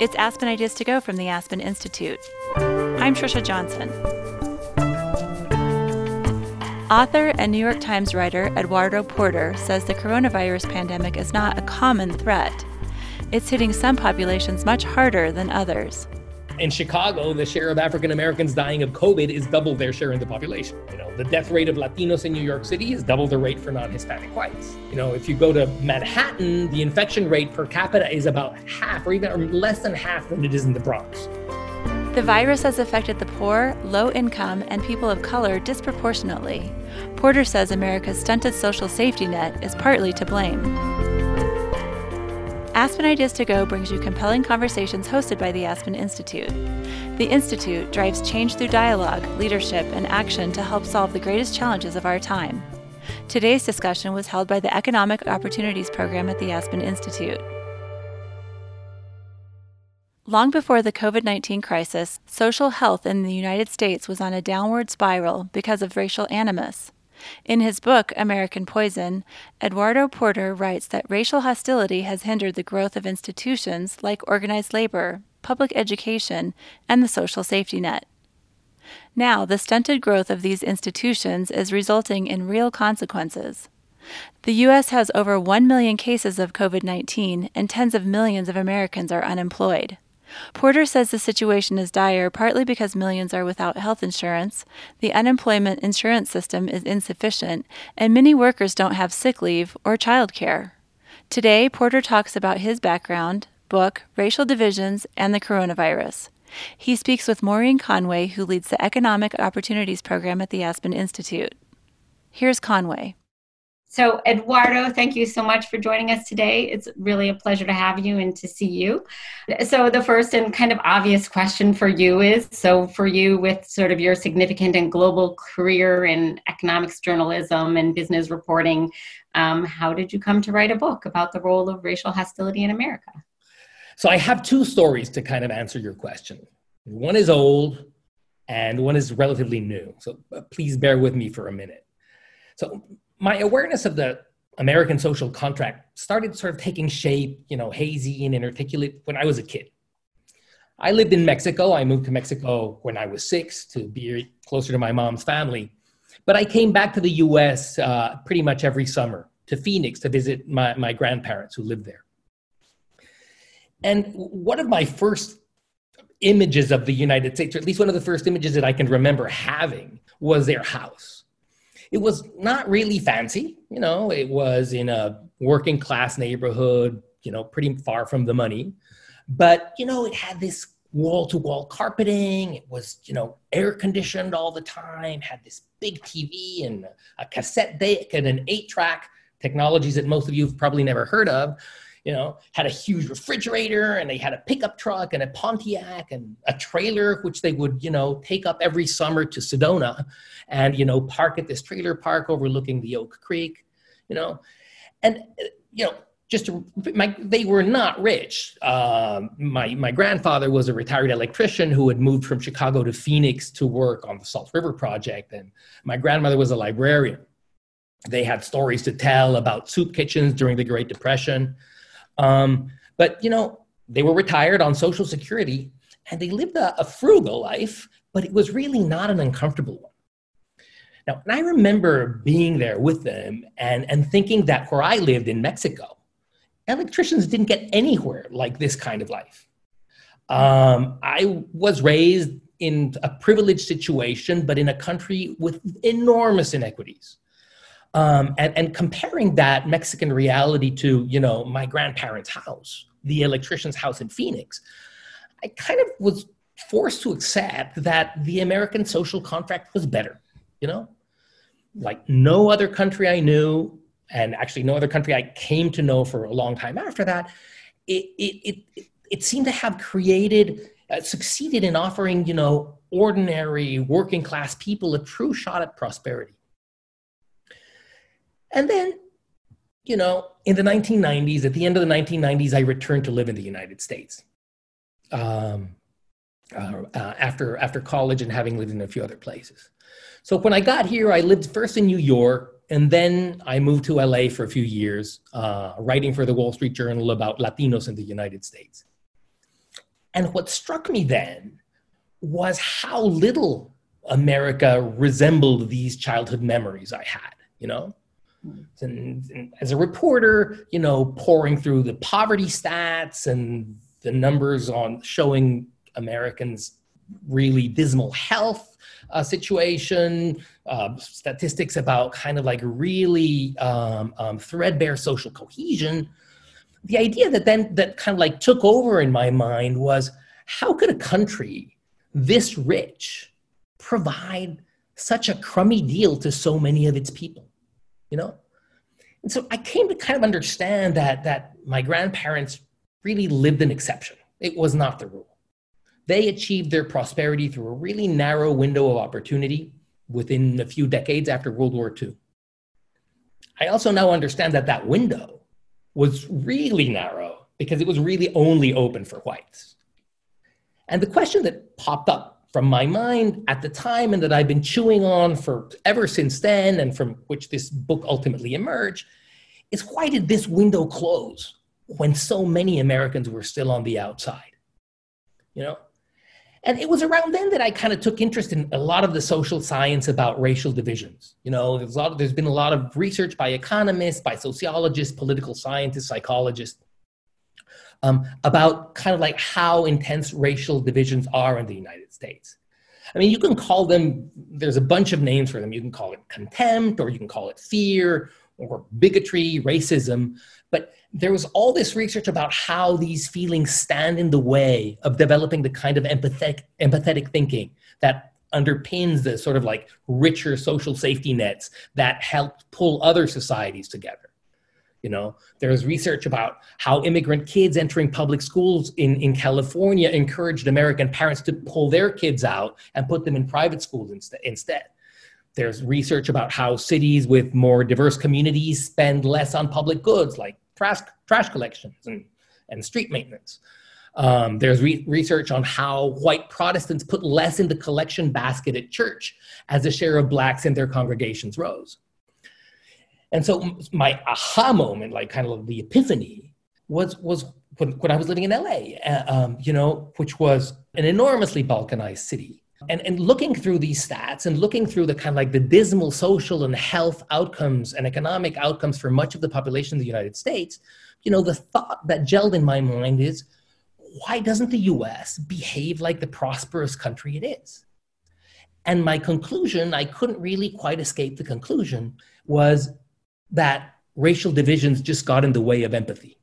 It's Aspen Ideas to Go from the Aspen Institute. I'm Trisha Johnson. Author and New York Times writer Eduardo Porter says the coronavirus pandemic is not a common threat. It's hitting some populations much harder than others in Chicago, the share of African Americans dying of COVID is double their share in the population. You know, the death rate of Latinos in New York City is double the rate for non-Hispanic whites. You know, if you go to Manhattan, the infection rate per capita is about half or even less than half than it is in the Bronx. The virus has affected the poor, low income, and people of color disproportionately. Porter says America's stunted social safety net is partly to blame. Aspen Ideas to Go brings you compelling conversations hosted by the Aspen Institute. The Institute drives change through dialogue, leadership, and action to help solve the greatest challenges of our time. Today's discussion was held by the Economic Opportunities Program at the Aspen Institute. Long before the COVID 19 crisis, social health in the United States was on a downward spiral because of racial animus. In his book, American Poison, Eduardo Porter writes that racial hostility has hindered the growth of institutions like organized labor, public education, and the social safety net. Now, the stunted growth of these institutions is resulting in real consequences. The U.S. has over 1 million cases of COVID 19, and tens of millions of Americans are unemployed. Porter says the situation is dire partly because millions are without health insurance, the unemployment insurance system is insufficient, and many workers don't have sick leave or child care. Today, Porter talks about his background, book, racial divisions, and the coronavirus. He speaks with Maureen Conway, who leads the Economic Opportunities Program at the Aspen Institute. Here's Conway. So, Eduardo, thank you so much for joining us today. It's really a pleasure to have you and to see you. So, the first and kind of obvious question for you is so, for you, with sort of your significant and global career in economics journalism and business reporting, um, how did you come to write a book about the role of racial hostility in America? So, I have two stories to kind of answer your question. One is old, and one is relatively new. So, uh, please bear with me for a minute. So, my awareness of the American social contract started sort of taking shape, you know, hazy and inarticulate when I was a kid. I lived in Mexico. I moved to Mexico when I was six to be closer to my mom's family. But I came back to the US uh, pretty much every summer to Phoenix to visit my, my grandparents who lived there. And one of my first images of the United States, or at least one of the first images that I can remember having, was their house it was not really fancy. You know, it was in a working class neighborhood, you know, pretty far from the money. But, you know, it had this wall to wall carpeting. It was, you know, air conditioned all the time, had this big TV and a cassette deck and an eight track technologies that most of you have probably never heard of you know, had a huge refrigerator and they had a pickup truck and a Pontiac and a trailer, which they would, you know, take up every summer to Sedona and, you know, park at this trailer park overlooking the Oak Creek, you know. And, you know, just to, my, they were not rich. Um, my, my grandfather was a retired electrician who had moved from Chicago to Phoenix to work on the Salt River Project. And my grandmother was a librarian. They had stories to tell about soup kitchens during the Great Depression. Um, but, you know, they were retired on Social Security and they lived a, a frugal life, but it was really not an uncomfortable one. Now, and I remember being there with them and, and thinking that where I lived in Mexico, electricians didn't get anywhere like this kind of life. Um, I was raised in a privileged situation, but in a country with enormous inequities. Um, and, and comparing that Mexican reality to, you know, my grandparents' house, the electrician's house in Phoenix, I kind of was forced to accept that the American social contract was better, you know? Like no other country I knew, and actually no other country I came to know for a long time after that, it, it, it, it seemed to have created, uh, succeeded in offering, you know, ordinary working class people a true shot at prosperity. And then, you know, in the 1990s, at the end of the 1990s, I returned to live in the United States. Um, uh, uh, after after college and having lived in a few other places. So when I got here, I lived first in New York, and then I moved to LA for a few years, uh, writing for the Wall Street Journal about Latinos in the United States. And what struck me then was how little America resembled these childhood memories I had, you know? And, and, as a reporter, you know, pouring through the poverty stats and the numbers on showing Americans really dismal health uh, situation, uh, statistics about kind of like really um, um, threadbare social cohesion. The idea that then that kind of like took over in my mind was how could a country this rich provide such a crummy deal to so many of its people? You know? And so I came to kind of understand that that my grandparents really lived an exception. It was not the rule. They achieved their prosperity through a really narrow window of opportunity within a few decades after World War II. I also now understand that that window was really narrow because it was really only open for whites. And the question that popped up from my mind at the time and that I've been chewing on for ever since then and from which this book ultimately emerged is why did this window close when so many Americans were still on the outside? You know? And it was around then that I kind of took interest in a lot of the social science about racial divisions. You know, there's, a lot of, there's been a lot of research by economists, by sociologists, political scientists, psychologists um, about kind of like how intense racial divisions are in the United States. I mean, you can call them, there's a bunch of names for them. You can call it contempt, or you can call it fear, or bigotry, racism. But there was all this research about how these feelings stand in the way of developing the kind of empathetic, empathetic thinking that underpins the sort of like richer social safety nets that helped pull other societies together. You know, there's research about how immigrant kids entering public schools in, in California encouraged American parents to pull their kids out and put them in private schools instead. instead. There's research about how cities with more diverse communities spend less on public goods like trash, trash collections and, and street maintenance. Um, there's re- research on how white Protestants put less in the collection basket at church as the share of blacks in their congregations rose. And so my aha moment, like kind of the epiphany, was was when, when I was living in LA, uh, um, you know, which was an enormously balkanized city. And, and looking through these stats and looking through the kind of like the dismal social and health outcomes and economic outcomes for much of the population of the United States, you know, the thought that gelled in my mind is, why doesn't the US behave like the prosperous country it is? And my conclusion, I couldn't really quite escape the conclusion, was that racial divisions just got in the way of empathy.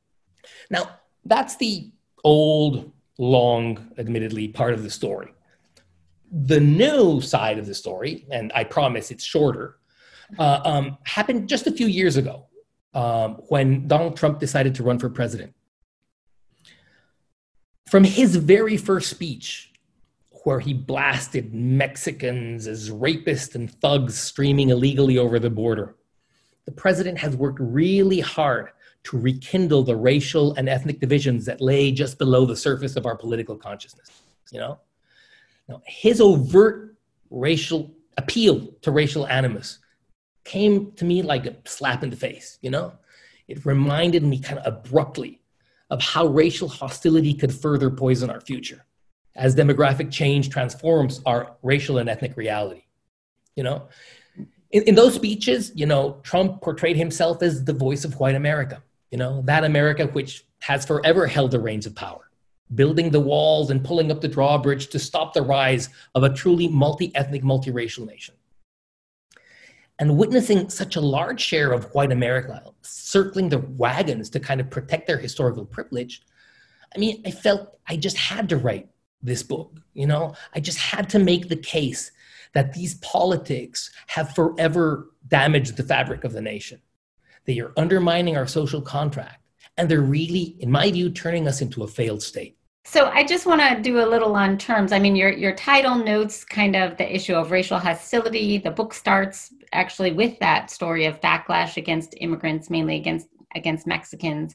Now, that's the old, long, admittedly, part of the story. The new side of the story, and I promise it's shorter, uh, um, happened just a few years ago um, when Donald Trump decided to run for president. From his very first speech, where he blasted Mexicans as rapists and thugs streaming illegally over the border, the president has worked really hard to rekindle the racial and ethnic divisions that lay just below the surface of our political consciousness. You know, now his overt racial appeal to racial animus came to me like a slap in the face. You know, it reminded me kind of abruptly of how racial hostility could further poison our future as demographic change transforms our racial and ethnic reality. You know, in, in those speeches, you know, Trump portrayed himself as the voice of white America, you know, that America which has forever held the reins of power, building the walls and pulling up the drawbridge to stop the rise of a truly multi ethnic, multiracial nation. And witnessing such a large share of white America circling the wagons to kind of protect their historical privilege, I mean, I felt I just had to write this book. You know, I just had to make the case that these politics have forever damaged the fabric of the nation. They are undermining our social contract, and they're really, in my view, turning us into a failed state. So I just want to do a little on terms. I mean, your your title notes kind of the issue of racial hostility. The book starts actually with that story of backlash against immigrants, mainly against against Mexicans.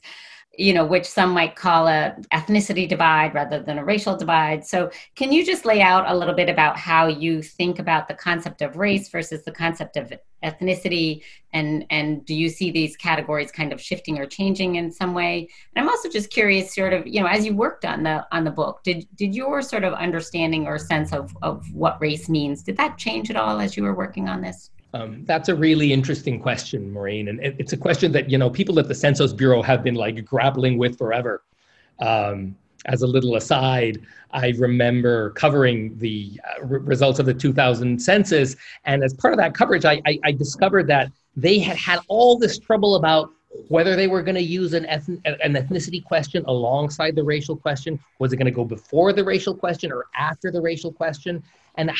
You know, which some might call a ethnicity divide rather than a racial divide. So, can you just lay out a little bit about how you think about the concept of race versus the concept of ethnicity, and and do you see these categories kind of shifting or changing in some way? And I'm also just curious, sort of, you know, as you worked on the on the book, did did your sort of understanding or sense of of what race means did that change at all as you were working on this? Um, that's a really interesting question, Maureen, and it, it's a question that you know people at the Census Bureau have been like grappling with forever. Um, as a little aside, I remember covering the uh, results of the 2000 census, and as part of that coverage, I, I, I discovered that they had had all this trouble about whether they were going to use an, ethn- an ethnicity question alongside the racial question. Was it going to go before the racial question or after the racial question? And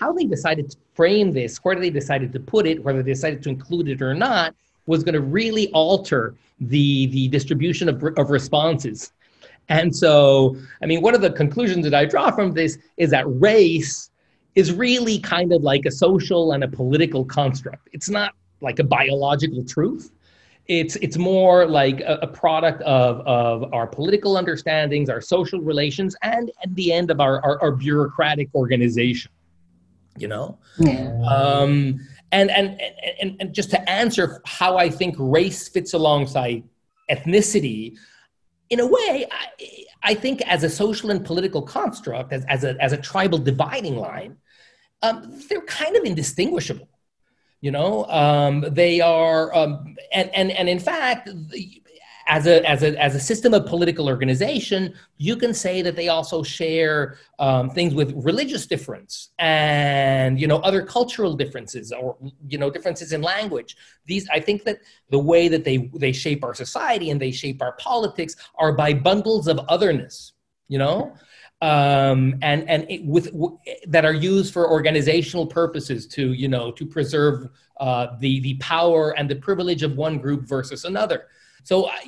how, they decided to frame this, where they decided to put it, whether they decided to include it or not, was going to really alter the the distribution of, of responses. And so, I mean, one of the conclusions that I draw from this is that race is really kind of like a social and a political construct. It's not like a biological truth. It's it's more like a, a product of, of our political understandings, our social relations, and at the end of our, our, our bureaucratic organization. You know? Yeah. Um, and, and, and, and just to answer how I think race fits alongside ethnicity, in a way, I, I think as a social and political construct, as, as, a, as a tribal dividing line, um, they're kind of indistinguishable you know um, they are um, and, and and in fact as a as a as a system of political organization you can say that they also share um, things with religious difference and you know other cultural differences or you know differences in language. These i think that the way that they they shape our society and they shape our politics are by bundles of otherness you know um, and and it, with w- that are used for organizational purposes to you know to preserve uh, the the power and the privilege of one group versus another. So I,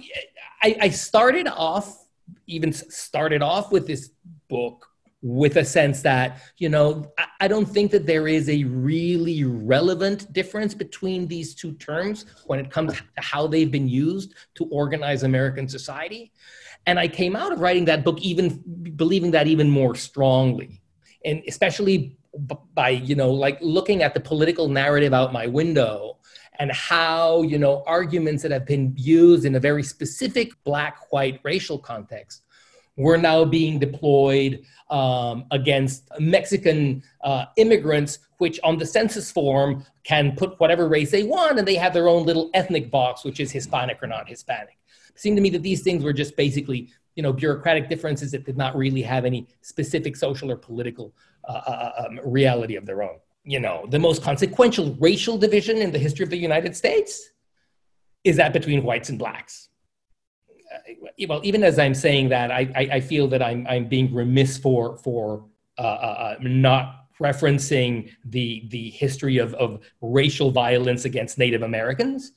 I, I started off even started off with this book with a sense that you know I, I don't think that there is a really relevant difference between these two terms when it comes to how they've been used to organize American society. And I came out of writing that book even believing that even more strongly. And especially by, you know, like looking at the political narrative out my window and how, you know, arguments that have been used in a very specific black white racial context were now being deployed um, against Mexican uh, immigrants, which on the census form can put whatever race they want, and they have their own little ethnic box, which is Hispanic or not Hispanic seemed to me that these things were just basically you know bureaucratic differences that did not really have any specific social or political uh, uh, uh, um, reality of their own. You know the most consequential racial division in the history of the united states is that between whites and blacks. Uh, well even as i'm saying that i, I, I feel that i'm, I'm being remiss for for uh, uh, not referencing the the history of, of racial violence against native americans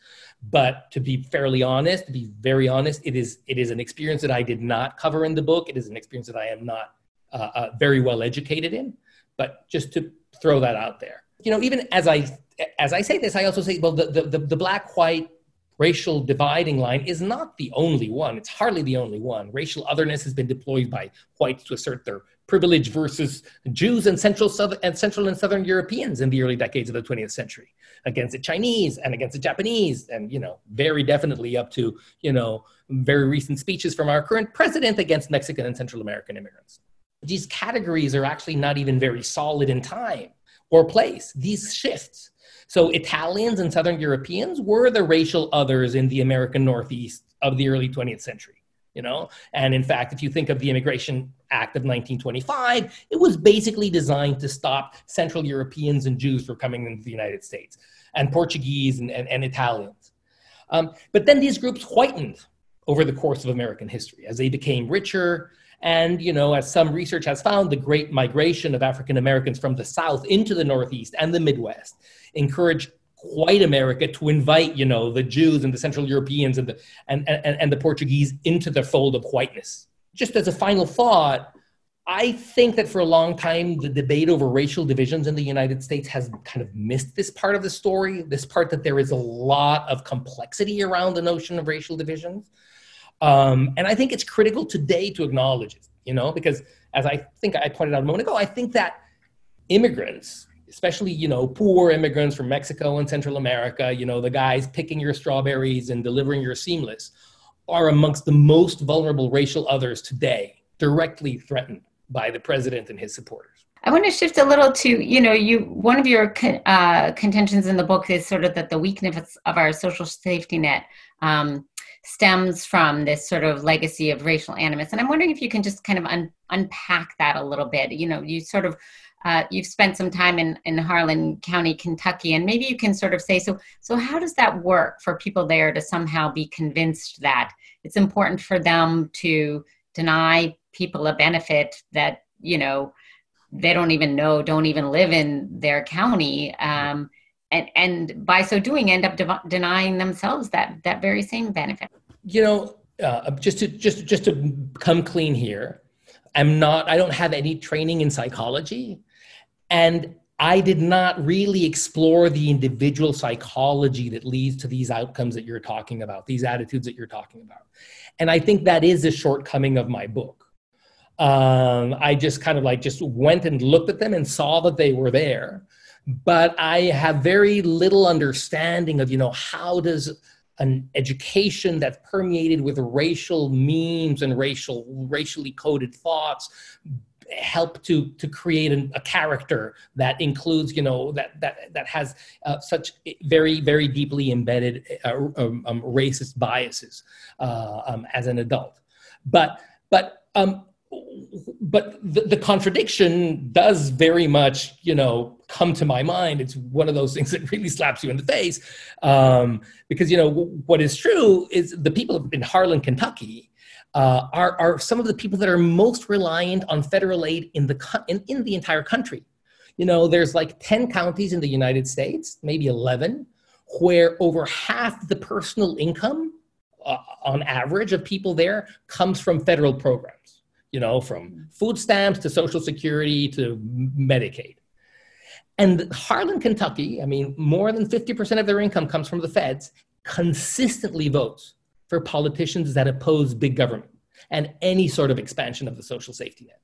but to be fairly honest, to be very honest, it is it is an experience that I did not cover in the book. It is an experience that I am not uh, uh, very well educated in. But just to throw that out there, you know, even as I as I say this, I also say, well, the the, the black white racial dividing line is not the only one. It's hardly the only one. Racial otherness has been deployed by whites to assert their privilege versus Jews and central, and central and southern Europeans in the early decades of the 20th century, against the Chinese and against the Japanese, and you know, very definitely up to you know very recent speeches from our current president against Mexican and Central American immigrants. These categories are actually not even very solid in time or place. These shifts. So Italians and Southern Europeans were the racial others in the American Northeast of the early 20th century you know? And in fact if you think of the immigration act of 1925 it was basically designed to stop central europeans and jews from coming into the united states and portuguese and, and, and italians. Um, but then these groups whitened over the course of american history as they became richer and you know as some research has found the great migration of african americans from the south into the northeast and the midwest encouraged white America to invite, you know, the Jews and the Central Europeans and the and, and, and the Portuguese into the fold of whiteness. Just as a final thought, I think that for a long time, the debate over racial divisions in the United States has kind of missed this part of the story, this part that there is a lot of complexity around the notion of racial divisions. Um, and I think it's critical today to acknowledge it, you know, because as I think I pointed out a moment ago, I think that immigrants, especially, you know, poor immigrants from Mexico and Central America, you know, the guys picking your strawberries and delivering your seamless, are amongst the most vulnerable racial others today, directly threatened by the president and his supporters. I want to shift a little to, you know, you one of your uh, contentions in the book is sort of that the weakness of our social safety net um, stems from this sort of legacy of racial animus. And I'm wondering if you can just kind of un- unpack that a little bit. You know, you sort of uh, you've spent some time in, in Harlan County, Kentucky, and maybe you can sort of say so. So, how does that work for people there to somehow be convinced that it's important for them to deny people a benefit that you know they don't even know, don't even live in their county, um, and and by so doing, end up de- denying themselves that that very same benefit. You know, uh, just to just just to come clean here, I'm not. I don't have any training in psychology. And I did not really explore the individual psychology that leads to these outcomes that you're talking about, these attitudes that you're talking about. And I think that is a shortcoming of my book. Um, I just kind of like just went and looked at them and saw that they were there. But I have very little understanding of, you know, how does an education that's permeated with racial memes and racial racially coded thoughts help to to create an, a character that includes you know that that that has uh, such very very deeply embedded uh, um, um, racist biases uh, um, as an adult. But but um, but the, the, contradiction does very much you know come to my mind it's one of those things that really slaps you in the face um, because you know what is true is the people in harlan kentucky uh, are, are some of the people that are most reliant on federal aid in the, in, in the entire country. You know, there's like 10 counties in the United States, maybe 11, where over half the personal income uh, on average of people there comes from federal programs, you know, from food stamps to Social Security to Medicaid. And Harlan, Kentucky, I mean, more than 50% of their income comes from the feds, consistently votes for politicians that oppose big government and any sort of expansion of the social safety net.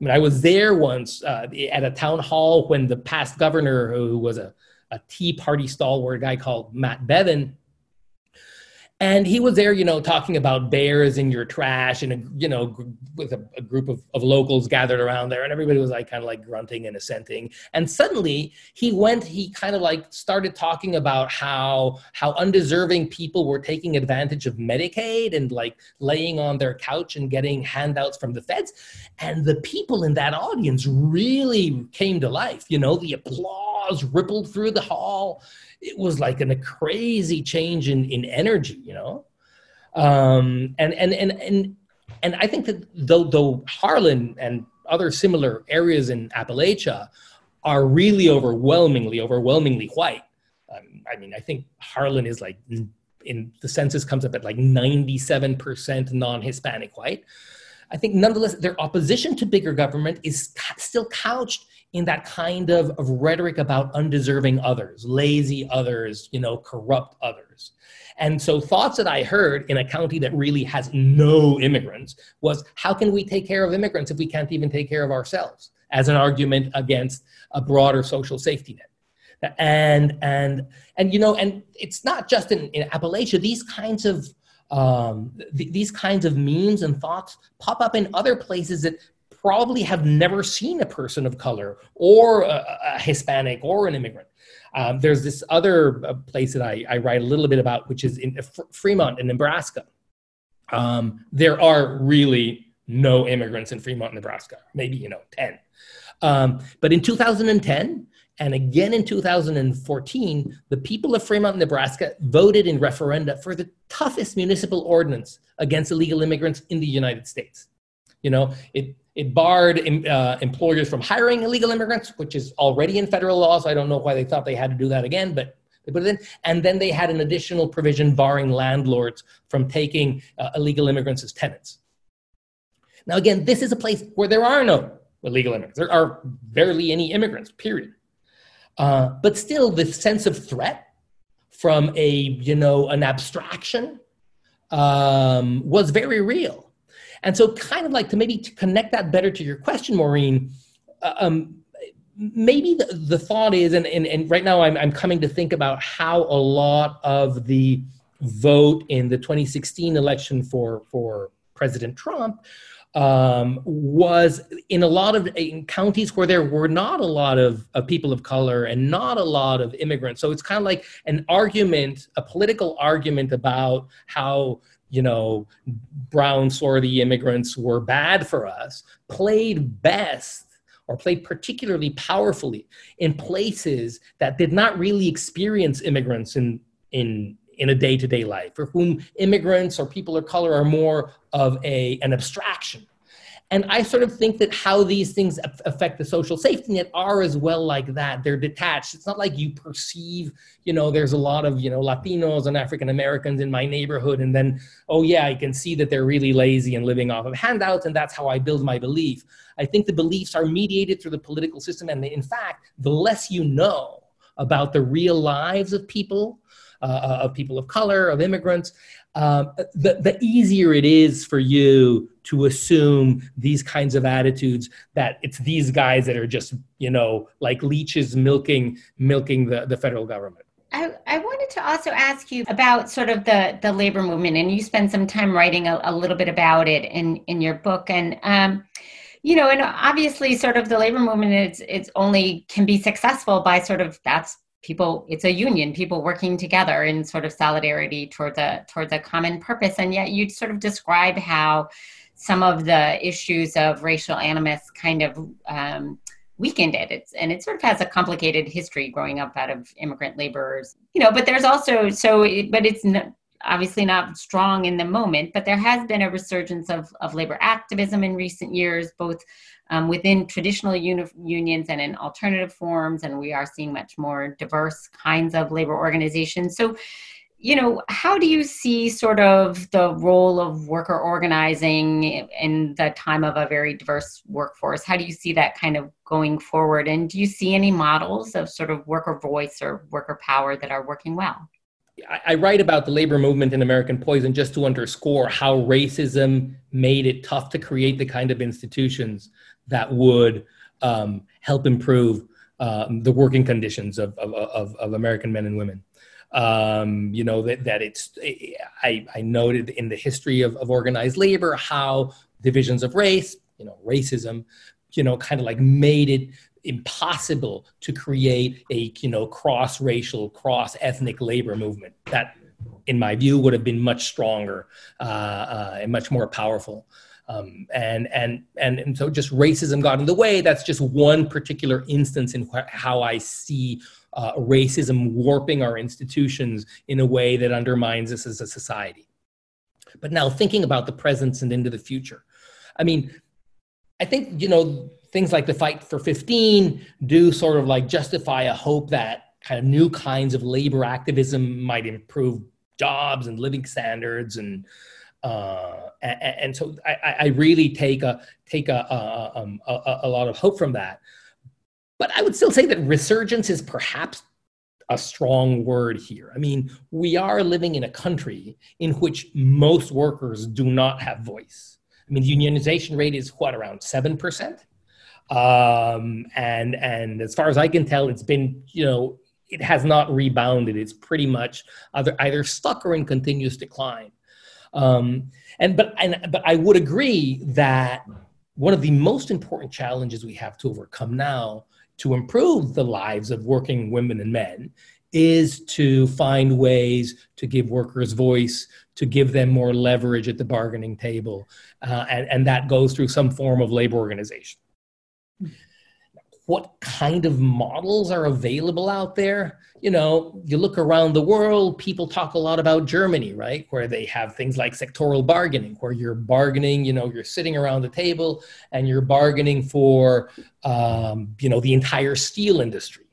I mean, I was there once uh, at a town hall when the past governor, who was a, a Tea Party stalwart guy called Matt Bevin, and he was there you know talking about bears in your trash and you know with a, a group of, of, locals gathered around there. And everybody was like kind of like grunting and assenting. And suddenly he went he kind of like started talking about how how undeserving people were taking advantage of medicaid and like laying on their couch and getting handouts from the feds. And the people in that audience really came to life you know the applause rippled through the hall it was like an, a crazy change in, in energy, you know? Um, and, and, and, and, and I think that though, though Harlan and other similar areas in Appalachia are really overwhelmingly, overwhelmingly white. Um, I mean, I think Harlan is like, in the census comes up at like 97% non-Hispanic white. I think nonetheless, their opposition to bigger government is still couched in that kind of, of rhetoric about undeserving others, lazy others, you know, corrupt others. And so thoughts that I heard in a county that really has no immigrants was how can we take care of immigrants if we can't even take care of ourselves as an argument against a broader social safety net. And and and you know, and it's not just in, in Appalachia, these kinds of um, th- these kinds of memes and thoughts pop up in other places that probably have never seen a person of color or a, a Hispanic or an immigrant. Um, there's this other uh, place that I, I, write a little bit about, which is in Fremont in Nebraska. Um, there are really no immigrants in Fremont, Nebraska, maybe, you know, 10. Um, but in 2010, and again in 2014, the people of Fremont, Nebraska voted in referenda for the toughest municipal ordinance against illegal immigrants in the United States. You know, it it barred uh, employers from hiring illegal immigrants, which is already in federal law. So I don't know why they thought they had to do that again, but they put it in. And then they had an additional provision barring landlords from taking uh, illegal immigrants as tenants. Now, again, this is a place where there are no illegal immigrants. There are barely any immigrants, period. Uh, but still, the sense of threat from a, you know, an abstraction um, was very real. And so, kind of like to maybe to connect that better to your question, Maureen, uh, um, maybe the, the thought is, and, and, and right now I'm, I'm coming to think about how a lot of the vote in the 2016 election for, for President Trump um, was in a lot of in counties where there were not a lot of, of people of color and not a lot of immigrants. So it's kind of like an argument, a political argument about how you know brown swarthy immigrants were bad for us played best or played particularly powerfully in places that did not really experience immigrants in in in a day-to-day life for whom immigrants or people of color are more of a an abstraction and I sort of think that how these things affect the social safety net are as well like that. They're detached. It's not like you perceive, you know, there's a lot of, you know, Latinos and African Americans in my neighborhood. And then, oh, yeah, I can see that they're really lazy and living off of handouts. And that's how I build my belief. I think the beliefs are mediated through the political system. And in fact, the less you know about the real lives of people, uh, of people of color, of immigrants, um, the, the easier it is for you to assume these kinds of attitudes that it's these guys that are just you know like leeches milking milking the, the federal government I, I wanted to also ask you about sort of the, the labor movement, and you spend some time writing a, a little bit about it in, in your book. And um, you know, and obviously, sort of the labor movement it's it's only can be successful by sort of that's people it's a union people working together in sort of solidarity towards a towards a common purpose and yet you'd sort of describe how some of the issues of racial animus kind of um, weakened it it's, and it sort of has a complicated history growing up out of immigrant laborers you know but there's also so it, but it's obviously not strong in the moment but there has been a resurgence of, of labor activism in recent years both um, within traditional uni- unions and in alternative forms, and we are seeing much more diverse kinds of labor organizations. So, you know, how do you see sort of the role of worker organizing in the time of a very diverse workforce? How do you see that kind of going forward? And do you see any models of sort of worker voice or worker power that are working well? I write about the labor movement in American Poison just to underscore how racism made it tough to create the kind of institutions that would um, help improve um, the working conditions of, of, of, of, American men and women. Um, you know, that, that it's, I, I noted in the history of, of organized labor how divisions of race, you know, racism, you know, kind of like made it impossible to create a, you know, cross-racial, cross-ethnic labor movement that, in my view, would have been much stronger uh, uh, and much more powerful. Um, and, and, and, and so just racism got in the way. That's just one particular instance in wh- how I see uh, racism warping our institutions in a way that undermines us as a society. But now thinking about the present and into the future, I mean, I think, you know, things like the fight for 15 do sort of like justify a hope that kind of new kinds of labor activism might improve jobs and living standards and uh, and, and, so I, I, really take a take a, a, a, a, lot of hope from that. But I would still say that resurgence is perhaps a strong word here. I mean, we are living in a country in which most workers do not have voice. I mean, the unionization rate is what around seven percent, um, and and as far as I can tell, it's been you know it has not rebounded. It's pretty much either either stuck or in continuous decline. Um, and but and but I would agree that one of the most important challenges we have to overcome now to improve the lives of working women and men is to find ways to give workers voice to give them more leverage at the bargaining table uh, and, and that goes through some form of labor organization what kind of models are available out there. You know, you look around the world, people talk a lot about Germany, right? Where they have things like sectoral bargaining, where you're bargaining, you know, you're sitting around the table and you're bargaining for, um, you know, the entire steel industry.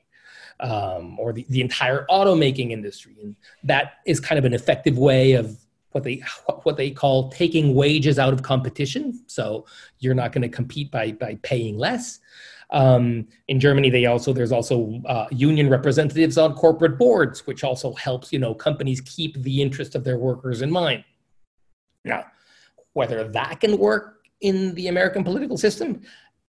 Um, or the, the entire automaking industry. And that is kind of an effective way of what they what they call taking wages out of competition. So you're not going to compete by by paying less. Um, in Germany, they also there's also uh, union representatives on corporate boards, which also helps you know companies keep the interest of their workers in mind. Now, whether that can work in the American political system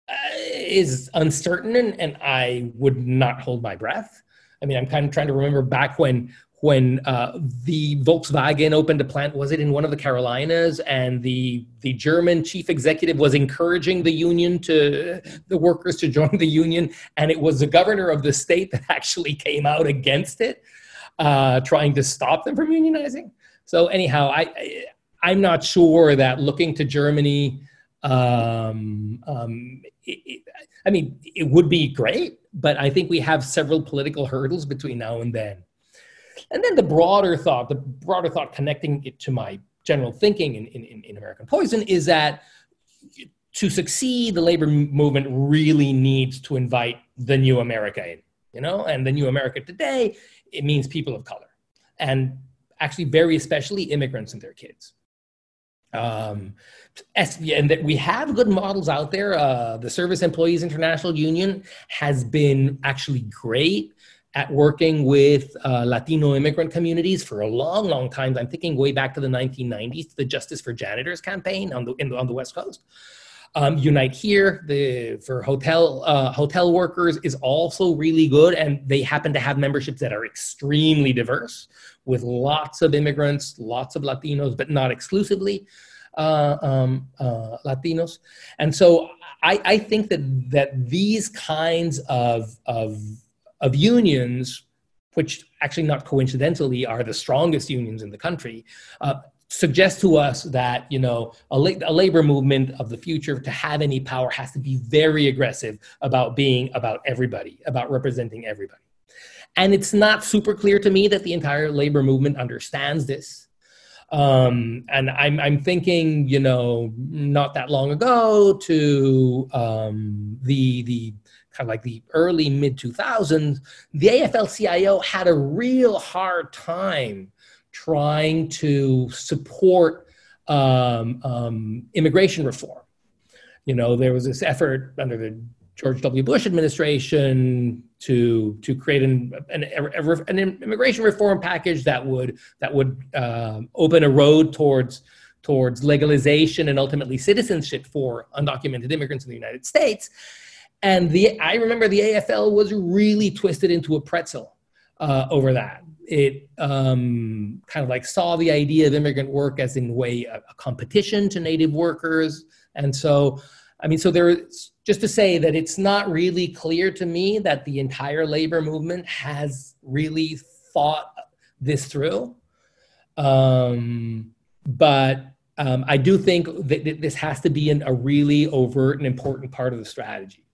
uh, is uncertain, and, and I would not hold my breath. I mean, I'm kind of trying to remember back when when uh, the Volkswagen opened a plant, was it in one of the Carolinas? And the the German chief executive was encouraging the union to the workers to join the union, and it was the governor of the state that actually came out against it, uh, trying to stop them from unionizing. So anyhow, I, I am not sure that looking to Germany. Um, um, it, it, I mean, it would be great, but I think we have several political hurdles between now and then. And then the broader thought, the broader thought connecting it to my general thinking in, in, in American Poison is that to succeed, the labor movement really needs to invite the new America in, you know, and the new America today, it means people of color and actually very especially immigrants and their kids. Um, and that we have good models out there. Uh, the Service Employees International Union has been actually great at working with uh, Latino immigrant communities for a long, long time. I'm thinking way back to the 1990s, the Justice for Janitors campaign on the, the on the West Coast. Um, Unite Here the, for hotel uh, hotel workers is also really good, and they happen to have memberships that are extremely diverse, with lots of immigrants, lots of Latinos, but not exclusively uh, um, uh, Latinos. And so I, I think that that these kinds of of of unions, which actually not coincidentally are the strongest unions in the country, uh, suggest to us that you know a, la- a, labor movement of the future to have any power has to be very aggressive about being about everybody about representing everybody. And it's not super clear to me that the entire labor movement understands this. Um, and I'm, I'm thinking you know not that long ago to um, the the kind of like the early mid 2000s, the AFL CIO had a real hard time trying to support um, um, immigration reform. You know, there was this effort under the George W. Bush administration to to create an an, an immigration reform package that would that would uh, open a road towards towards legalization and ultimately citizenship for undocumented immigrants in the United States. And the I remember the AFL was really twisted into a pretzel uh, over that. It um, kind of like saw the idea of immigrant work as in way a, a competition to native workers, and so I mean, so there's just to say that it's not really clear to me that the entire labor movement has really thought this through. Um, but um, I do think that this has to be an, a really overt and important part of the strategy.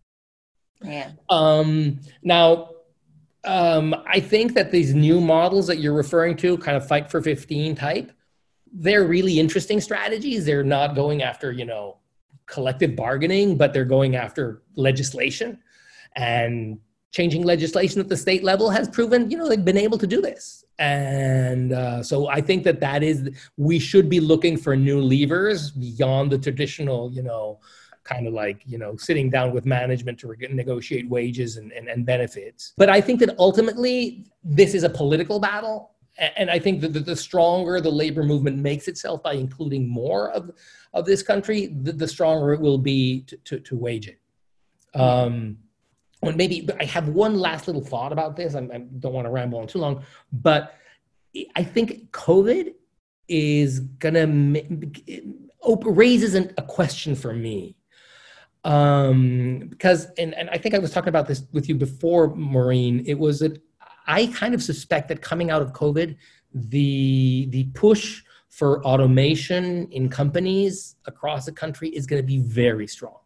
Yeah. Um, now, um, I think that these new models that you're referring to, kind of fight for 15 type, they're really interesting strategies. They're not going after, you know, collective bargaining, but they're going after legislation and changing legislation at the state level has proven, you know, they've been able to do this. And uh, so I think that that is, we should be looking for new levers beyond the traditional, you know, kind of like you know sitting down with management to re- negotiate wages and, and, and, benefits. But i think that ultimately this is a political battle and i think that the stronger the labor movement makes itself by including more of, of this country the, the stronger it will be to, to, to wage it. Um, and maybe i have one last little thought about this. I, I don't want to ramble on too long but i think covid is gonna raises an, a question for me um, because and, and I think I was talking about this with you before, Maureen. It was that I kind of suspect that coming out of COVID, the the push for automation in companies across the country is going to be very strong.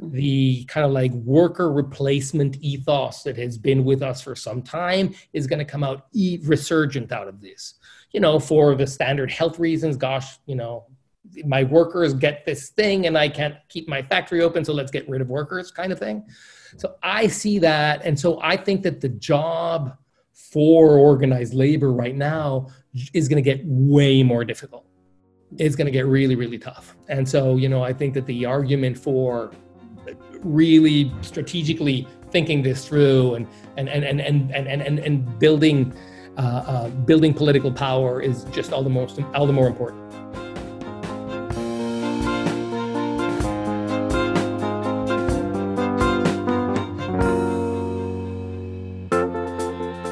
Mm-hmm. The kind of like worker replacement ethos that has been with us for some time is going to come out e- resurgent out of this. You know, for the standard health reasons, gosh, you know, my workers get this thing and I can't keep my factory open, so let's get rid of workers kind of thing. So I see that. And so I think that the job for organized labor right now is going to get way more difficult. It's going to get really, really tough. And so, you know, I think that the argument for really strategically thinking this through and and and and and and, and, and building uh, uh, building political power is just all the most all the more important.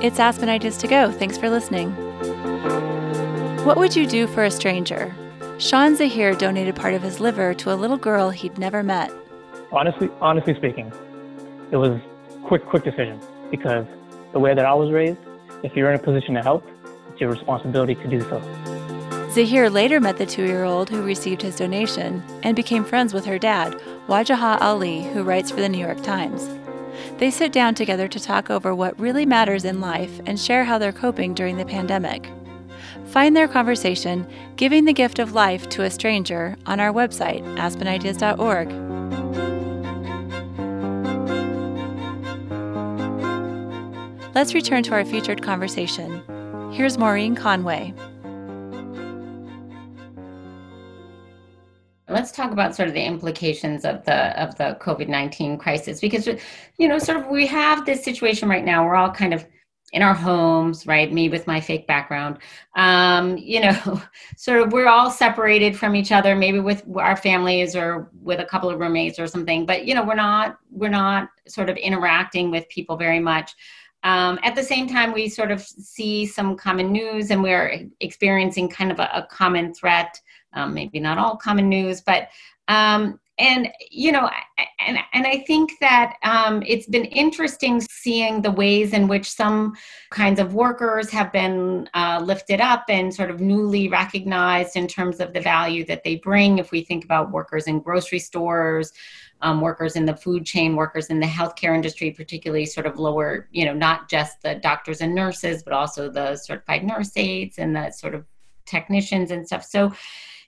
It's Aspen Ideas to Go. Thanks for listening. What would you do for a stranger? Sean Zahir donated part of his liver to a little girl he'd never met. Honestly, honestly speaking, it was quick, quick decision because the way that I was raised, if you're in a position to help, it's your responsibility to do so. Zahir later met the two year old who received his donation and became friends with her dad, Wajahat Ali, who writes for the New York Times. They sit down together to talk over what really matters in life and share how they're coping during the pandemic. Find their conversation, Giving the Gift of Life to a Stranger, on our website, aspenideas.org. Let's return to our featured conversation. Here's Maureen Conway. Let's talk about sort of the implications of the of the covid-19 crisis because you know sort of we have this situation right now. We're all kind of in our homes right? Me with my fake background. Um, you know sort of we're all separated from each other maybe with our families or with a couple of roommates or something but you know we're not we're not sort of interacting with people very much. Um, at the same time we sort of see some common news and we're experiencing kind of a, a common threat um, maybe not all common news, but um, and you know and and i think that um, it's been interesting seeing the ways in which some kinds of workers have been uh, lifted up and sort of newly recognized in terms of the value that they bring. If we think about workers in grocery stores um, workers in the food chain workers in the healthcare industry particularly sort of lower you know not just the doctors and nurses but also the certified nurse aides and the sort of technicians and stuff. So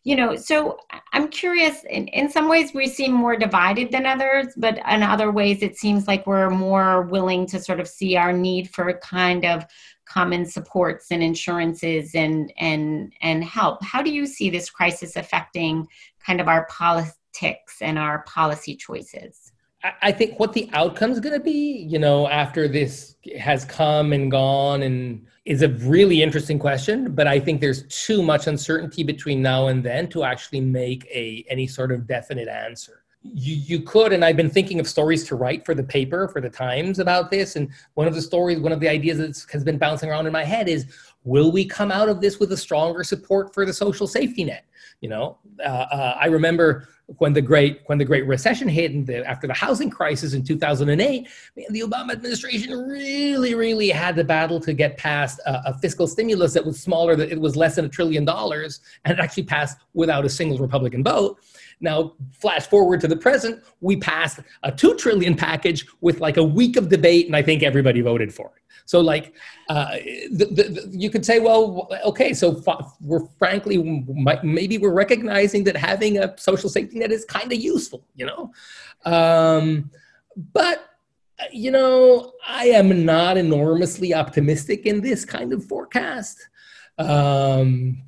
you know so i'm curious in, in some ways we seem more divided than others but in other ways it seems like we're more willing to sort of see our need for kind of common supports and insurances and and and help. How do you see this crisis affecting kind of our politics and our policy choices? I think what the outcome is going to be, you know, after this has come and gone and is a really interesting question, but I think there's too much uncertainty between now and then to actually make a any sort of definite answer. You, you could, and I've been thinking of stories to write for the paper, for the Times about this. And one of the stories, one of the ideas that has been bouncing around in my head is will we come out of this with a stronger support for the social safety net? You know, uh, uh, I remember when the great when the Great Recession hit and the, after the housing crisis in 2008, man, the Obama administration really, really had the battle to get past a, a fiscal stimulus that was smaller, that it was less than a trillion dollars, and it actually passed without a single Republican vote. Now, flash forward to the present, we passed a two trillion package with like a week of debate, and I think everybody voted for it. So, like, uh, the, the, you could say, well, okay, so we're frankly, maybe we're recognizing that having a social safety net is kind of useful, you know? Um, but, you know, I am not enormously optimistic in this kind of forecast. Um,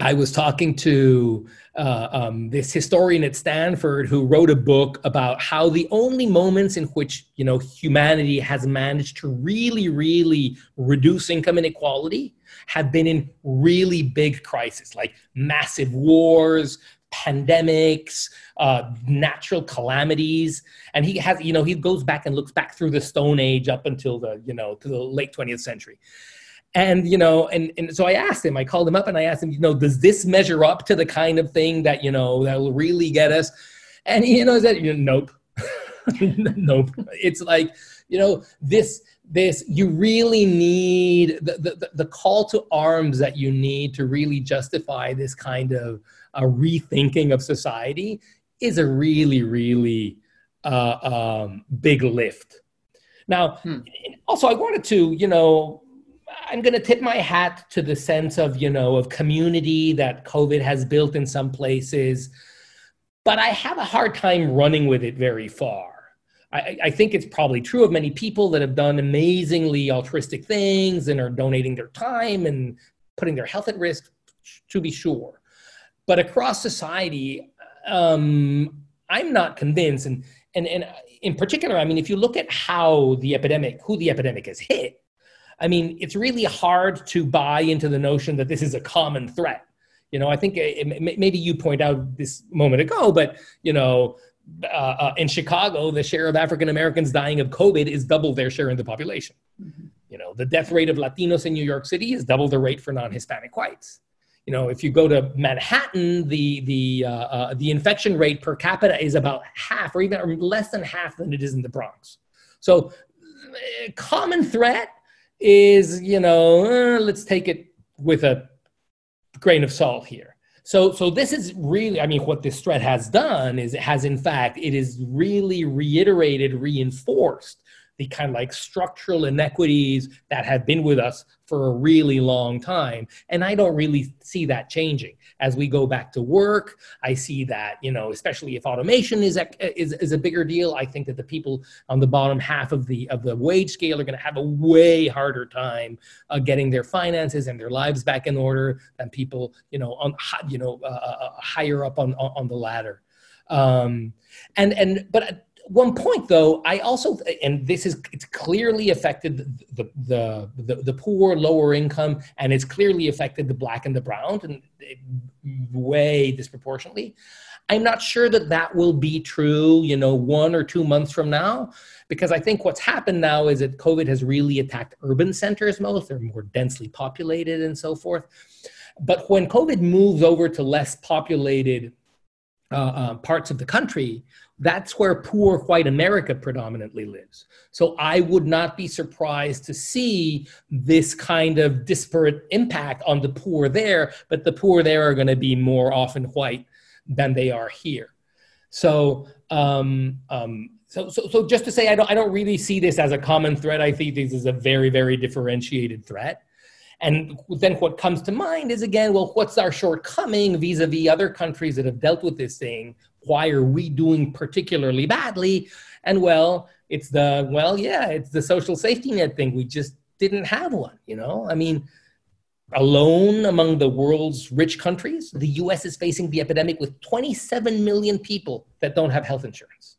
I was talking to uh, um, this historian at Stanford who wrote a book about how the only moments in which you know humanity has managed to really, really reduce income inequality have been in really big crises like massive wars, pandemics, uh, natural calamities, and he has you know he goes back and looks back through the Stone Age up until the you know to the late 20th century and you know and, and so i asked him i called him up and i asked him you know does this measure up to the kind of thing that you know that will really get us? And you know that you know, nope. Nope. It's like you know this this you really need the, the, the call to arms that you need to really justify this kind of a rethinking of society is a really really uh, um, big lift. Now hmm. also i wanted to you know I'm going to tip my hat to the sense of, you know, of community that COVID has built in some places, but I have a hard time running with it very far. I, I, think it's probably true of many people that have done amazingly altruistic things and are donating their time and putting their health at risk, to be sure. But across society, um, I'm not convinced. And, and, and in particular, I mean, if you look at how the epidemic, who the epidemic has hit, I mean, it's really hard to buy into the notion that this is a common threat. You know, I think it, maybe you point out this moment ago, but you know, uh, uh, in Chicago, the share of African Americans dying of COVID is double their share in the population. Mm-hmm. You know, the death rate of Latinos in New York City is double the rate for non-Hispanic whites. You know, if you go to Manhattan, the the uh, uh, the infection rate per capita is about half, or even less than half than it is in the Bronx. So, common threat is you know, uh, let's take it with a grain of salt here. So, so this is really, I mean, what this threat has done is it has, in fact, it is really reiterated, reinforced the kind of like structural inequities that have been with us for a really long time. And I don't really see that changing as we go back to work. I see that, you know, especially if automation is a, is, is a bigger deal, I think that the people on the bottom half of the of the wage scale are going to have a way harder time uh, getting their finances and their lives back in order than people, you know, on you know uh, uh, higher up on on the ladder. Um, and and but one point though i also and this is it's clearly affected the, the the the, poor lower income and it's clearly affected the black and the brown and way disproportionately. I'm not sure that that will be true you know one or two months from now because i think what's happened now is that covid has really attacked urban centers most. They're more densely populated and so forth. But when covid moves over to less populated uh, uh, parts of the country, that's where poor white America predominantly lives. So I would not be surprised to see this kind of disparate impact on the poor there, but the poor there are going to be more often white than they are here. So, um, um, so, so, so just to say, I don't, I don't really see this as a common threat. I think this is a very, very differentiated threat. And then what comes to mind is again, well, what's our shortcoming vis a vis other countries that have dealt with this thing? Why are we doing particularly badly? And well, it's the, well, yeah, it's the social safety net thing. We just didn't have one, you know? I mean, alone among the world's rich countries, the US is facing the epidemic with 27 million people that don't have health insurance.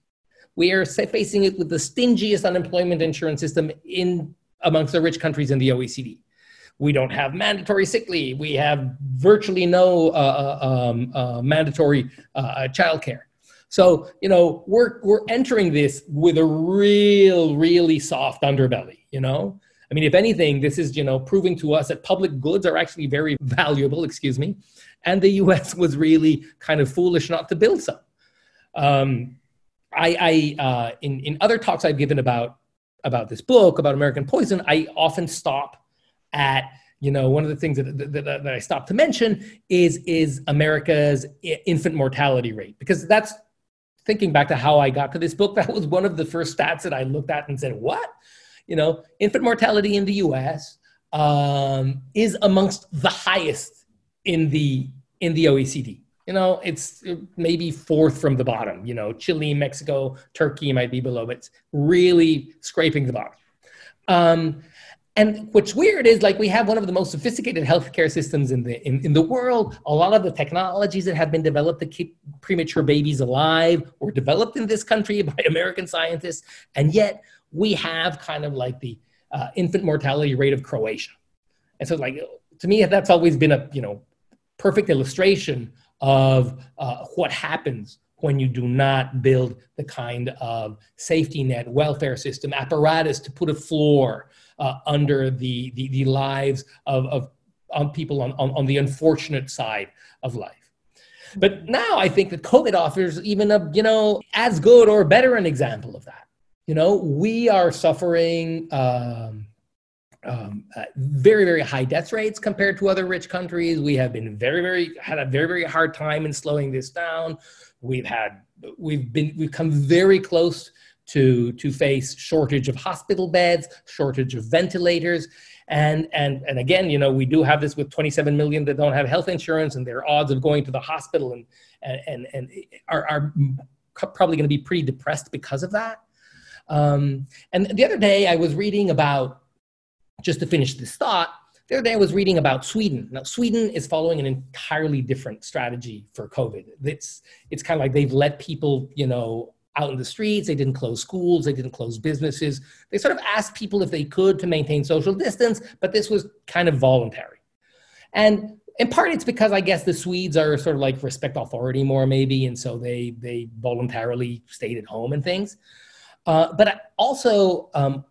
We are facing it with the stingiest unemployment insurance system in amongst the rich countries in the OECD. We don't have mandatory sick leave. We have virtually no uh, uh um, uh, mandatory uh, childcare. So you know we're we're entering this with a real, really soft underbelly. You know, I mean, if anything, this is you know proving to us that public goods are actually very valuable. Excuse me, and the U.S. was really kind of foolish not to build some. Um, I, I uh, in in other talks I've given about about this book about American Poison, I often stop at you know one of the things that, that, that, i stopped to mention is is america's infant mortality rate. Because that's thinking back to how i got to this book that was one of the first stats that i looked at and said what? You know infant mortality in the us um, is amongst the highest in the in the oecd you know it's maybe fourth from the bottom. You know chile mexico turkey might be below but it's really scraping the bottom. Um, and what's weird is like we have one of the most sophisticated healthcare systems in the in, in the world. A lot of the technologies that have been developed to keep premature babies alive were developed in this country by American scientists, and yet we have kind of like the uh, infant mortality rate of Croatia. And so, like to me, that's always been a you know perfect illustration of uh, what happens when you do not build the kind of safety net, welfare system, apparatus to put a floor uh, under the, the, the, lives of, of on people on, on, on the unfortunate side of life. But now I think that COVID offers even a, you know, as good or better an example of that. You know, we are suffering um, um, uh, very, very high death rates compared to other rich countries. We have been very, very, had a very, very hard time in slowing this down. We've had, we've been, we've come very close to, to face shortage of hospital beds, shortage of ventilators. And, and, and again, you know, we do have this with 27 million that don't have health insurance and their odds of going to the hospital and, and, and are, are probably going to be pretty depressed because of that. Um, and the other day I was reading about, just to finish this thought, the other day I was reading about Sweden. Now, Sweden is following an entirely different strategy for COVID. It's, it's kind of like they've let people, you know, out in the streets. They didn't close schools. They didn't close businesses. They sort of asked people if they could to maintain social distance, but this was kind of voluntary. And in part, it's because I guess the Swedes are sort of like respect authority more, maybe, and so they they voluntarily stayed at home and things. Uh, but also, um,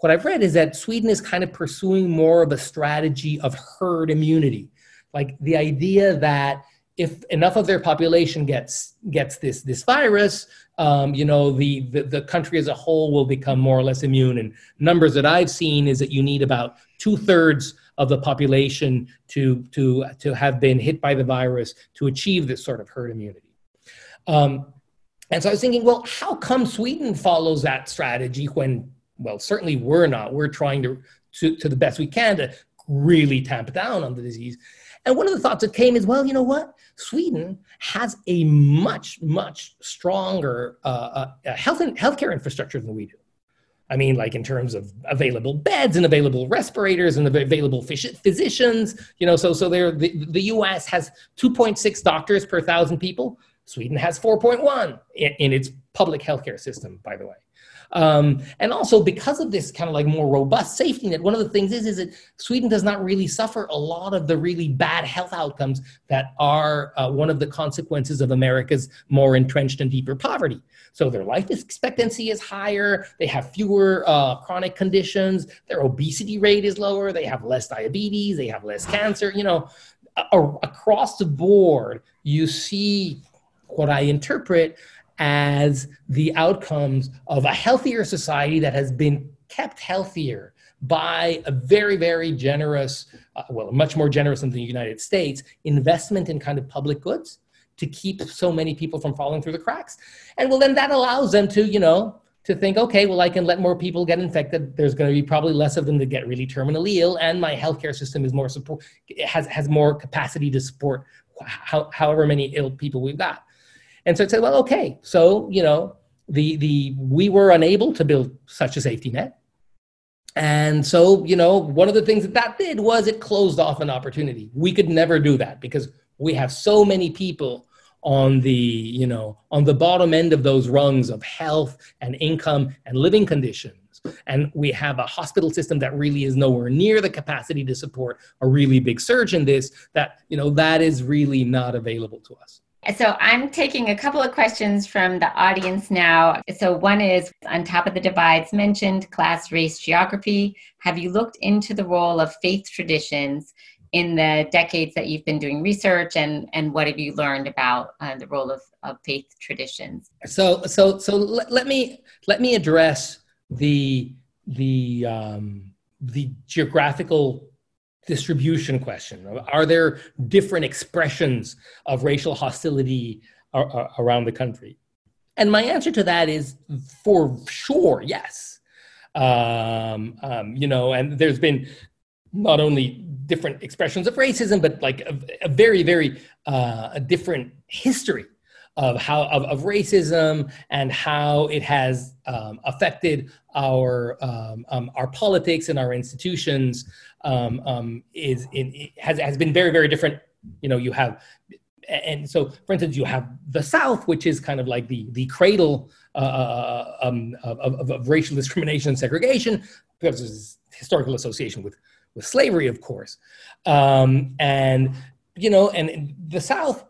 what I've read is that Sweden is kind of pursuing more of a strategy of herd immunity, like the idea that if enough of their population gets gets this this virus, um, you know, the, the the country as a whole will become more or less immune. And numbers that I've seen is that you need about two thirds of the population to to to have been hit by the virus to achieve this sort of herd immunity. Um, and so I was thinking, well, how come Sweden follows that strategy when, well, certainly we're not. We're trying to, to, to the best we can to really tamp down on the disease. And one of the thoughts that came is, well, you know what? Sweden has a much, much stronger uh, uh, health and healthcare infrastructure than we do. I mean, like in terms of available beds and available respirators and available physicians, you know, so so there the, the U.S. has 2.6 doctors per thousand people. Sweden has 4.1 in, in its public healthcare system, by the way. Um, and also because of this kind of like more robust safety net, one of the things is, is that Sweden does not really suffer a lot of the really bad health outcomes that are uh, one of the consequences of America's more entrenched and deeper poverty. So their life expectancy is higher, they have fewer uh, chronic conditions, their obesity rate is lower, they have less diabetes, they have less cancer, you know, across the board, you see what I interpret as the outcomes of a healthier society that has been kept healthier by a very, very generous, uh, well, much more generous than the United States, investment in kind of public goods to keep so many people from falling through the cracks. And well, then that allows them to, you know, to think, okay, well, I can let more people get infected. There's going to be probably less of them that get really terminally ill, and my healthcare system is more support has has more capacity to support how, however many ill people we've got. And so it said, well, okay, so you know, the the we were unable to build such a safety net. And so, you know, one of the things that that did was it closed off an opportunity. We could never do that because we have so many people on the, you know, on the bottom end of those rungs of health and income and living conditions. And we have a hospital system that really is nowhere near the capacity to support a really big surge in this, that, you know, that is really not available to us. So I'm taking a couple of questions from the audience now. So one is on top of the divides mentioned class, race, geography. Have you looked into the role of faith traditions in the decades that you've been doing research and, and what have you learned about uh, the role of, of faith traditions? So, so, so let, let me, let me address the, the, um, the geographical distribution question. Are there different expressions of racial hostility around the country? And my answer to that is for sure, yes. Um, um, you know, and there's been not only different expressions of racism, but like a, a very, very uh, a different history of how of, of racism and how it has um, affected our um, um, our politics and our institutions um, um, is in, has has been very very different. You know, you have and so for instance you have the south which is kind of like the the cradle uh, uh um, of, of, of, racial discrimination and segregation because there's historical association with with slavery of course um, and you know and the south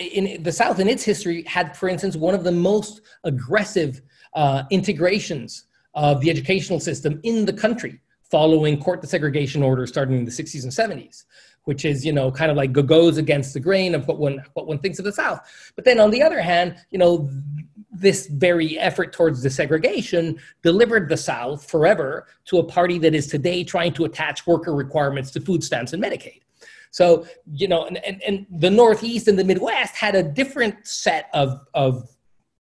in the South in its history had, for instance, one of the most aggressive uh, integrations of the educational system in the country following court desegregation orders starting in the 60s and 70s, which is, you know, kind of like goes against the grain of what one, what one thinks of the South. But then on the other hand, you know, this very effort towards desegregation delivered the South forever to a party that is today trying to attach worker requirements to food stamps and Medicaid. So, you know, and, and, and the Northeast and the Midwest had a different set of, of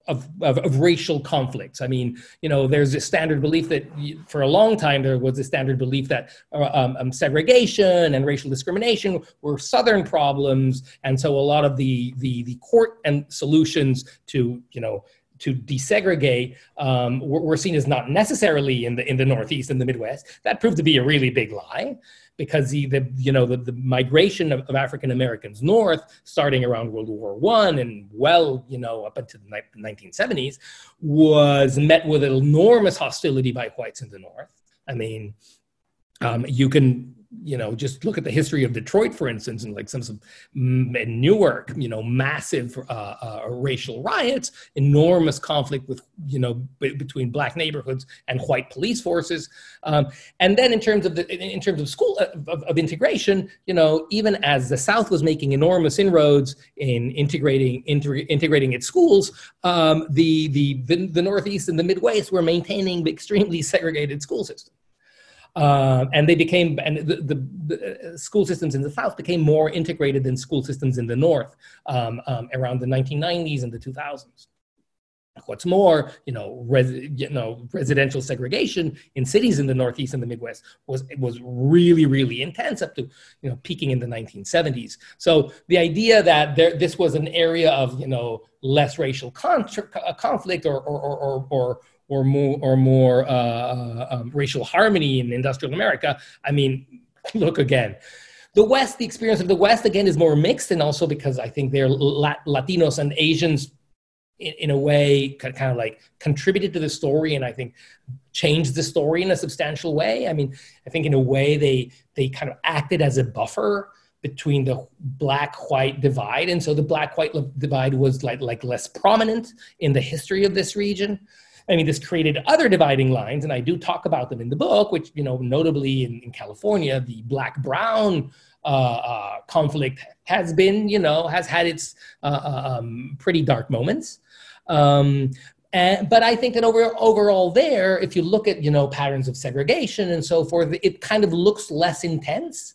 of, of, of, racial conflicts. I mean, you know, there's a standard belief that for a long time there was a standard belief that uh, um, um, segregation and racial discrimination were Southern problems, and so a lot of the the, the court and solutions to you know to desegregate um, were, were seen as not necessarily in the in the Northeast and the Midwest. That proved to be a really big lie because the, the you know the, the migration of, of, African Americans north, starting around World War One and well you know up until the 1970s, was met with enormous hostility by whites in the north. I mean, um, you can you know, just look at the history of Detroit, for instance, and like some, some in Newark, you know, massive uh, uh, racial riots, enormous conflict with, you know, b- between black neighborhoods and white police forces. Um, and then in terms of the, in terms of school uh, of, of, integration, you know, even as the South was making enormous inroads in integrating integrating its schools, um, the, the the the Northeast and the Midwest were maintaining extremely segregated school systems. Uh, and they became and the, the, the, school systems in the south became more integrated than school systems in the north um, um, around the 1990s and the 2000s what's more you know, res, you know residential segregation in cities in the northeast and the midwest was was really really intense up to you know peaking in the 1970s so the idea that there this was an area of you know less racial contra- conflict or or, or, or or more or more uh, uh, um, racial harmony in industrial America. I mean, look again. The West, the experience of the West again is more mixed, and also because I think they're Lat- Latinos and Asians, in, in, a way, kind of like contributed to the story, and I think changed the story in a substantial way. I mean, I think in a way they they kind of acted as a buffer between the black white divide and so the black white divide was like like less prominent in the history of this region I mean, this created other dividing lines, and I do talk about them in the book, which, you know, notably in, in California, the black brown uh, uh, conflict has been, you know, has had its uh, uh um, pretty dark moments. Um, and, but I think that over, overall, there, if you look at you know patterns of segregation and so forth, it kind of looks less intense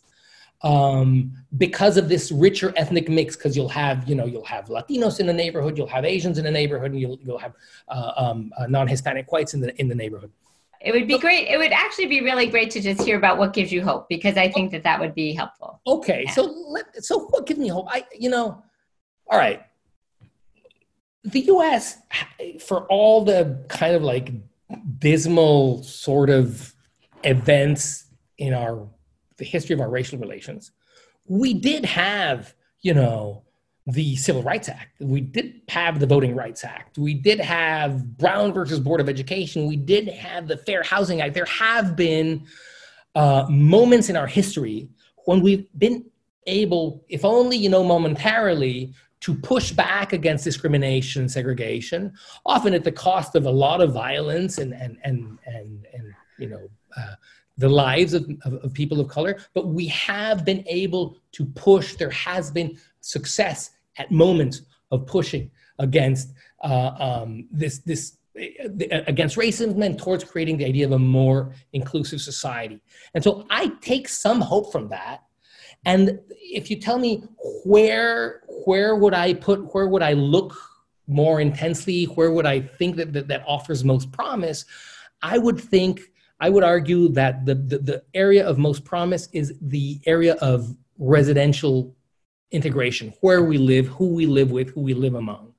um, because of this richer ethnic mix. Because you'll have, you know, you'll have Latinos in the neighborhood, you'll have Asians in the neighborhood, and you'll, you'll have uh, um, uh, non-Hispanic whites in the in the neighborhood. It would be great. It would actually be really great to just hear about what gives you hope because I think that that would be helpful. Okay, yeah. so let, so what gives me hope? I you know, all right. The U.S. for all the kind of like dismal sort of events in our the history of our racial relations, we did have, you know, the Civil Rights Act. We did have the Voting Rights Act. We did have Brown versus Board of Education. We did have the Fair Housing Act. There have been uh, moments in our history when we've been able, if only, you know, momentarily, to push back against discrimination and segregation, often at the cost of a lot of violence and and and and, and you know uh, the lives of, of, of, people of color, but we have been able to push. There has been success at moments of pushing against uh, um, this this uh, against racism and towards creating the idea of a more inclusive society. And so I take some hope from that. And if you tell me where where would I put where would I look more intensely, where would I think that that, that offers most promise, I would think I would argue that the, the, the area of most promise is the area of residential integration, where we live, who we live with, who we live among.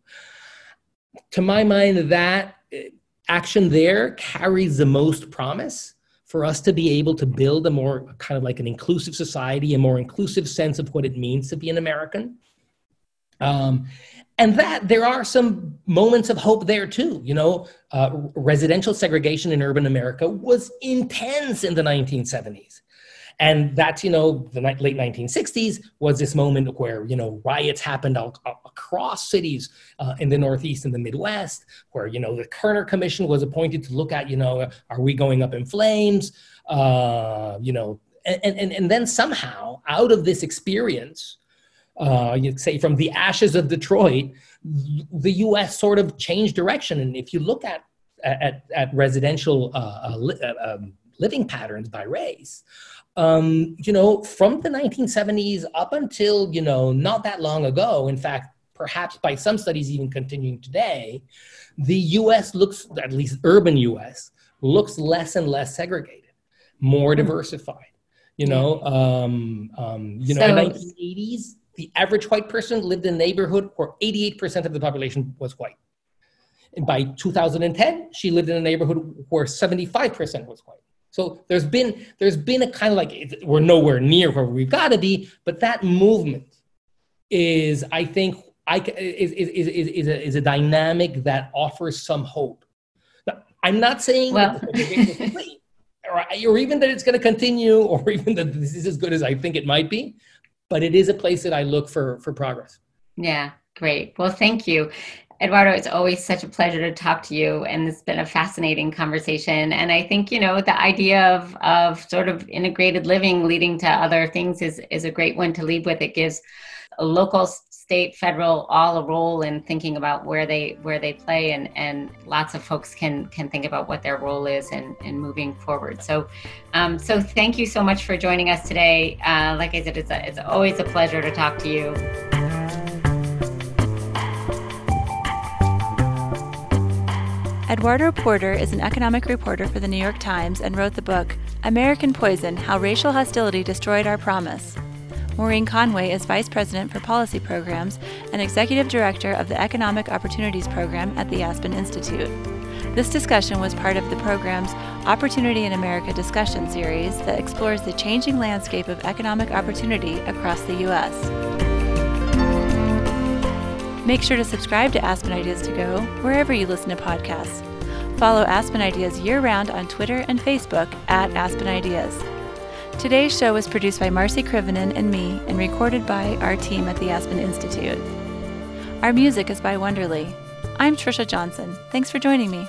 To my mind, that eh, action there carries the most promise for us to be able to build a more kind of like an inclusive society, a more inclusive sense of what it means to be an American. Um, and that there are some moments of hope there too. You know, uh, residential segregation in urban America was intense in the 1970s. And that's, you know, the late 1960s was this moment where, you know, riots happened all, all across cities uh, in the Northeast and the Midwest, where, you know, the Kerner Commission was appointed to look at, you know, are we going up in flames? Uh, you know, and, and, and then somehow out of this experience, uh, you say from the ashes of Detroit, the U.S. sort of changed direction. And if you look at at, at residential uh, uh, li- uh, um, living patterns by race, um, you know, from the 1970s up until you know not that long ago, in fact, perhaps by some studies even continuing today, the U.S. looks, at least urban U.S. looks less and less segregated, more hmm. diversified. You know, um, um, you know, so, in the 1980s, the average white person lived in a neighborhood where 88% of the population was white. And by 2010, she lived in a neighborhood where 75% was white. So there's been there's been a kind of like we're nowhere near where we've got to be, but that movement is, I think, I, is, is, is, is, a, is a dynamic that offers some hope. Now, I'm not saying well. that or, or even that it's going to continue, or even that this is as good as I think it might be. But it is a place that I look for for progress. Yeah, great. Well, thank you. Eduardo, it's always such a pleasure to talk to you, and it's been a fascinating conversation. And I think you know the idea of of sort of integrated living leading to other things is is a great one to lead with. It gives local, state, federal all a role in thinking about where they where they play, and and lots of folks can can think about what their role is and and moving forward. So, um, so thank you so much for joining us today. Uh, like I said, it's a, it's always a pleasure to talk to you. Eduardo Porter is an economic reporter for the New York Times and wrote the book American Poison How Racial Hostility Destroyed Our Promise. Maureen Conway is Vice President for Policy Programs and Executive Director of the Economic Opportunities Program at the Aspen Institute. This discussion was part of the program's Opportunity in America discussion series that explores the changing landscape of economic opportunity across the U.S. Make sure to subscribe to Aspen Ideas to Go wherever you listen to podcasts. Follow Aspen Ideas year round on Twitter and Facebook at Aspen Ideas. Today's show was produced by Marci Krivonen and me and recorded by our team at the Aspen Institute. Our music is by Wonderly. I'm Trisha Johnson. Thanks for joining me.